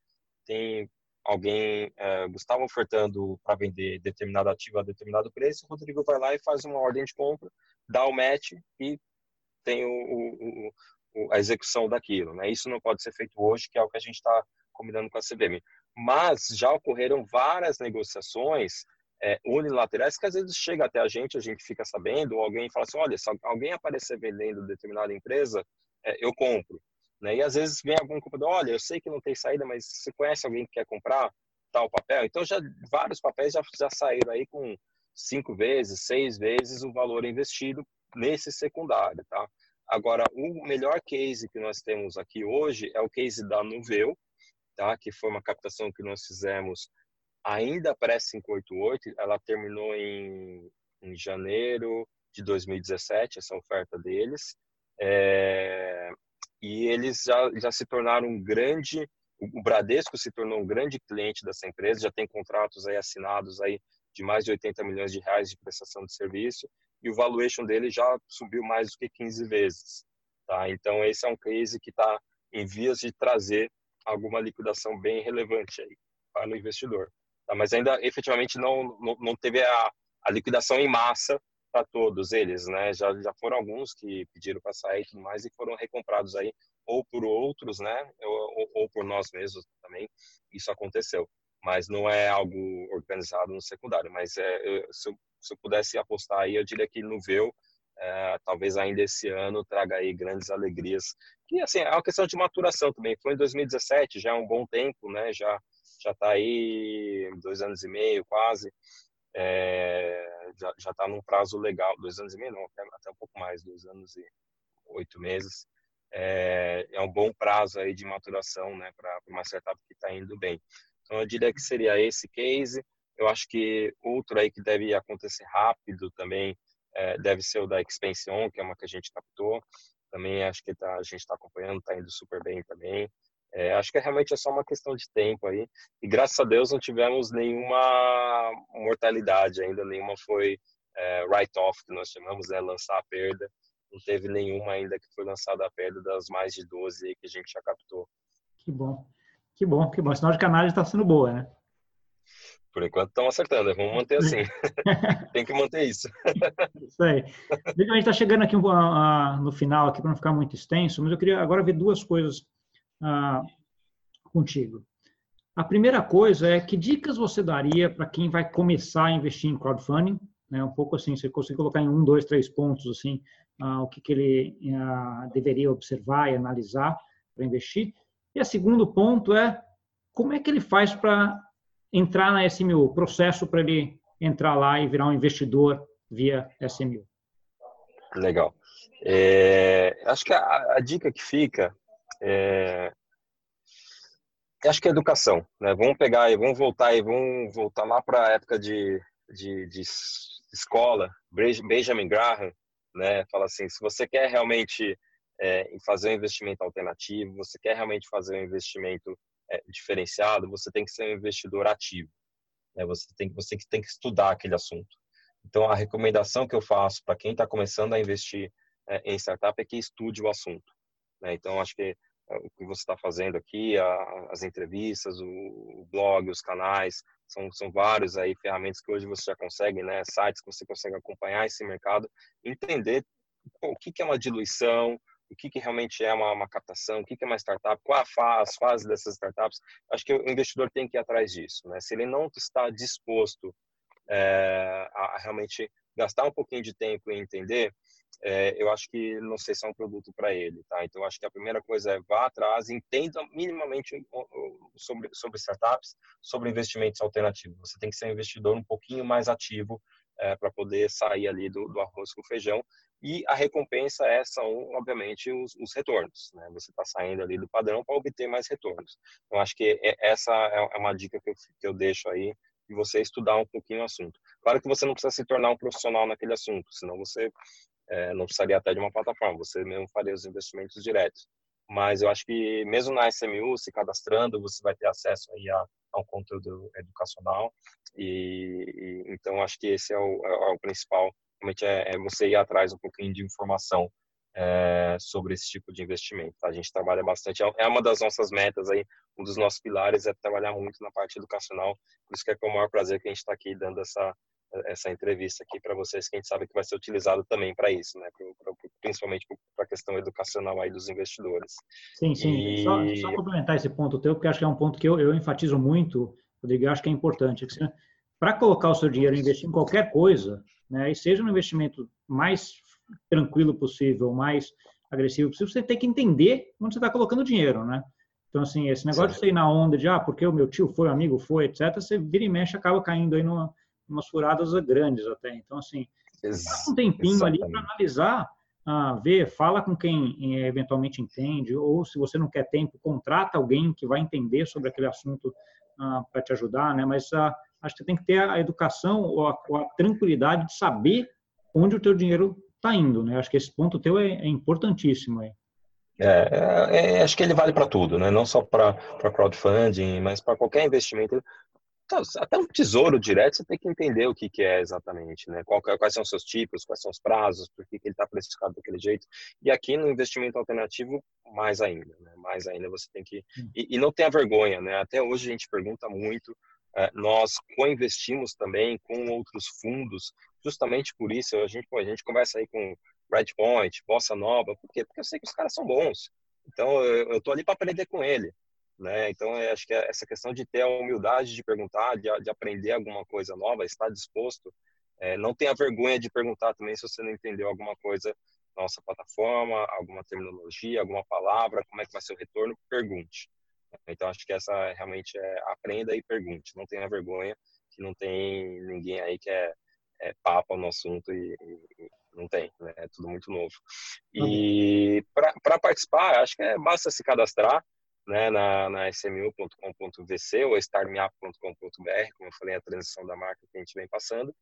tem alguém, é, Gustavo ofertando para vender determinado ativo a determinado preço, o Rodrigo vai lá e faz uma ordem de compra, dá o match e tem o, o, o, a execução daquilo. Né? Isso não pode ser feito hoje, que é o que a gente está combinando com a CBM. Mas já ocorreram várias negociações é, unilaterais que às vezes chega até a gente, a gente fica sabendo, ou alguém fala assim, olha, se alguém aparecer vendendo determinada empresa, é, eu compro. Né? E às vezes vem algum comprador, olha, eu sei que não tem saída, mas você conhece alguém que quer comprar tal papel? Então já vários papéis já, já saíram aí com cinco vezes, seis vezes o valor investido nesse secundário, tá? Agora, o melhor case que nós temos aqui hoje é o case da Nuveu, tá? Que foi uma captação que nós fizemos ainda pré-588, ela terminou em, em janeiro de 2017, essa oferta deles. É, e eles já, já se tornaram um grande, o Bradesco se tornou um grande cliente dessa empresa, já tem contratos aí assinados aí de mais de 80 milhões de reais de prestação de serviço e o valuation dele já subiu mais do que 15 vezes. Tá? Então, esse é um case que está em vias de trazer alguma liquidação bem relevante aí para o investidor. Tá? Mas ainda, efetivamente, não, não, não teve a, a liquidação em massa para todos eles, né? Já, já foram alguns que pediram para sair e tudo mais e foram recomprados aí ou por outros, né? Ou, ou, por nós mesmos também. Isso aconteceu, mas não é algo organizado no secundário. Mas é, eu, se, eu, se, eu, pudesse apostar aí, eu diria que no VEU, é, talvez ainda esse ano traga aí grandes alegrias. E assim, é uma questão de maturação também. Foi em 2017, já é um bom tempo, né? Já já está aí dois anos e meio quase é, já está num prazo legal, dois anos e meio, não, até, até um pouco mais, dois anos e oito meses. É, é um bom prazo aí de maturação, né, para uma startup que está indo bem. Então, eu diria que seria esse case. Eu acho que outro aí que deve acontecer rápido também é, deve ser o da Expansion, que é uma que a gente captou. Também acho que tá, a gente está acompanhando, está indo super bem também. É, acho que realmente é só uma questão de tempo aí. E graças a Deus não tivemos nenhuma mortalidade ainda, nenhuma foi é, write-off, que nós chamamos, né, lançar a perda. Não teve nenhuma ainda que foi lançada a perda das mais de 12 que a gente já captou. Que bom, que bom, que bom. Sinal de análise está sendo boa, né? Por enquanto estão acertando, vamos manter assim. Tem que manter isso. isso aí. A gente está chegando aqui no final, aqui para não ficar muito extenso, mas eu queria agora ver duas coisas ah, contigo. A primeira coisa é que dicas você daria para quem vai começar a investir em crowdfunding? Né? Um pouco assim, você consegue colocar em um, dois, três pontos assim, ah, o que, que ele ah, deveria observar e analisar para investir. E o segundo ponto é como é que ele faz para entrar na SMU, o processo para ele entrar lá e virar um investidor via SMU. Legal. É, acho que a, a, dica que fica é, acho que é educação, né? Vamos pegar e vamos voltar e vamos voltar lá para a época de, de, de, escola. Benjamin Graham, né? Fala assim, se você quer realmente é, fazer um investimento alternativo, você quer realmente fazer um investimento é, diferenciado, você tem que ser um investidor ativo. Né? Você tem você tem que estudar aquele assunto. Então a recomendação que eu faço para quem está começando a investir é, em startup é que estude o assunto. Né? Então acho que o que você está fazendo aqui, a, as entrevistas, o, o, blog, os canais, são, são vários aí ferramentas que hoje você já consegue, né, sites que você consegue acompanhar esse mercado, entender o que, que é uma diluição, o que, que realmente é uma, uma captação, o que, que é uma startup, qual a fase, fase dessas startups. Acho que o investidor tem que ir atrás disso. Né? Se ele não está disposto é, a realmente gastar um pouquinho de tempo e entender, é, eu acho que não sei se é um produto para ele, tá? Então acho que a primeira coisa é vá atrás, entenda minimamente sobre sobre startups, sobre investimentos alternativos. Você tem que ser um investidor um pouquinho mais ativo é, para poder sair ali do, do, arroz com feijão. E a recompensa é, são, obviamente, os, os retornos. Né? Você está saindo ali do padrão para obter mais retornos. Então, acho que é, essa é, é uma dica que eu, que eu deixo aí de você estudar um pouquinho o assunto. Claro que você não precisa se tornar um profissional naquele assunto, senão você é, não precisaria até de uma plataforma, você mesmo faria os investimentos diretos. Mas eu acho que mesmo na SMU, se cadastrando, você vai ter acesso aí a, a um conteúdo educacional. E, e, então acho que esse é o, é o principal, realmente é, é, você ir atrás um pouquinho de informação é, sobre esse tipo de investimento. A gente trabalha bastante, é, é uma das nossas metas aí, um dos nossos pilares é trabalhar muito na parte educacional. Por isso que é com o maior prazer que a gente está aqui dando essa essa entrevista aqui para vocês, que a gente sabe que vai ser utilizado também para isso, né? Pro, pro, principalmente para a questão educacional aí dos investidores. Sim, sim. E... Só, só, complementar esse ponto teu, porque acho que é um ponto que eu, eu enfatizo muito, Rodrigo, eu acho que é importante. Para colocar o seu dinheiro e investir em qualquer coisa, né, e seja um investimento mais tranquilo possível, mais agressivo possível, você tem que entender onde você está colocando o dinheiro, né? Então, assim, esse negócio Sim. de você ir na onda de, ah, porque o meu tio foi, o amigo foi, etc., você vira e mexe, acaba caindo aí numa, umas furadas grandes até. Então, assim, um tempinho Exatamente. ali para analisar, ah, ver, fala com quem eh, eventualmente entende, ou se você não quer tempo, contrata alguém que vai entender sobre aquele assunto ah, para te ajudar, né? Mas ah, acho que tem que ter a educação ou a, ou a, tranquilidade de saber onde o teu dinheiro está indo, né? Acho que esse ponto teu é, é importantíssimo aí. É, é, é acho que ele vale para tudo, né? Não só para crowdfunding, mas para qualquer investimento. Então, até um tesouro direto você tem que entender o que, que é exatamente, né? Qual, quais são os seus tipos, quais são os prazos, por que, que ele está precificado daquele jeito. E aqui no investimento alternativo, mais ainda, né? Mais ainda você tem que. Hum. E, e não tenha vergonha, né? Até hoje a gente pergunta muito. É, nós co-investimos também com outros fundos justamente por isso, a gente, a gente conversa aí com Redpoint, Bossa Nova, por quê? Porque eu sei que os caras são bons. Então, eu, eu tô ali para aprender com ele. Né? Então, eu acho que é essa questão de ter a humildade de perguntar, de, de aprender alguma coisa nova, estar disposto, é, não tenha vergonha de perguntar também se você não entendeu alguma coisa na nossa plataforma, alguma terminologia, alguma palavra, como é que vai ser o retorno, pergunte. Então, acho que essa realmente é aprenda e pergunte, não tenha vergonha, que não tem ninguém aí que é, é papa no assunto e, e não tem, né? é tudo muito novo. E para participar, acho que é, basta se cadastrar, né, na, na smu.com.vc ou startup.com.br, como eu falei, a transição da marca que a gente vem passando.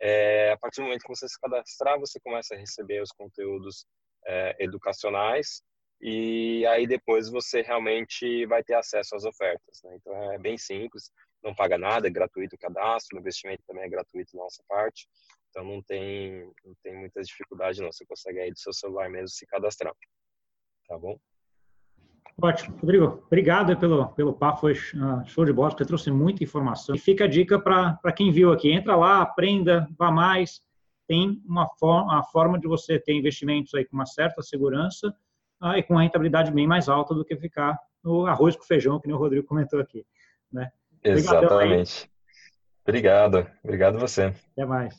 É, a partir do momento que você se cadastrar, você começa a receber os conteúdos é, educacionais e aí depois você realmente vai ter acesso às ofertas. Né? Então é bem simples, não paga nada, é gratuito o cadastro, o investimento também é gratuito da nossa parte, então não tem, não tem muitas dificuldades não, você consegue aí do seu celular mesmo se cadastrar. Tá bom? Ótimo. Rodrigo, obrigado pelo, pelo papo, foi uh, show de bola, porque trouxe muita informação. E fica a dica para quem viu aqui, entra lá, aprenda, vá mais, tem uma forma, uma forma de você ter investimentos aí com uma certa segurança uh, e com uma rentabilidade bem mais alta do que ficar no arroz com feijão, que nem o Rodrigo comentou aqui. Né? Exatamente. Obrigado. Obrigado você. Até mais.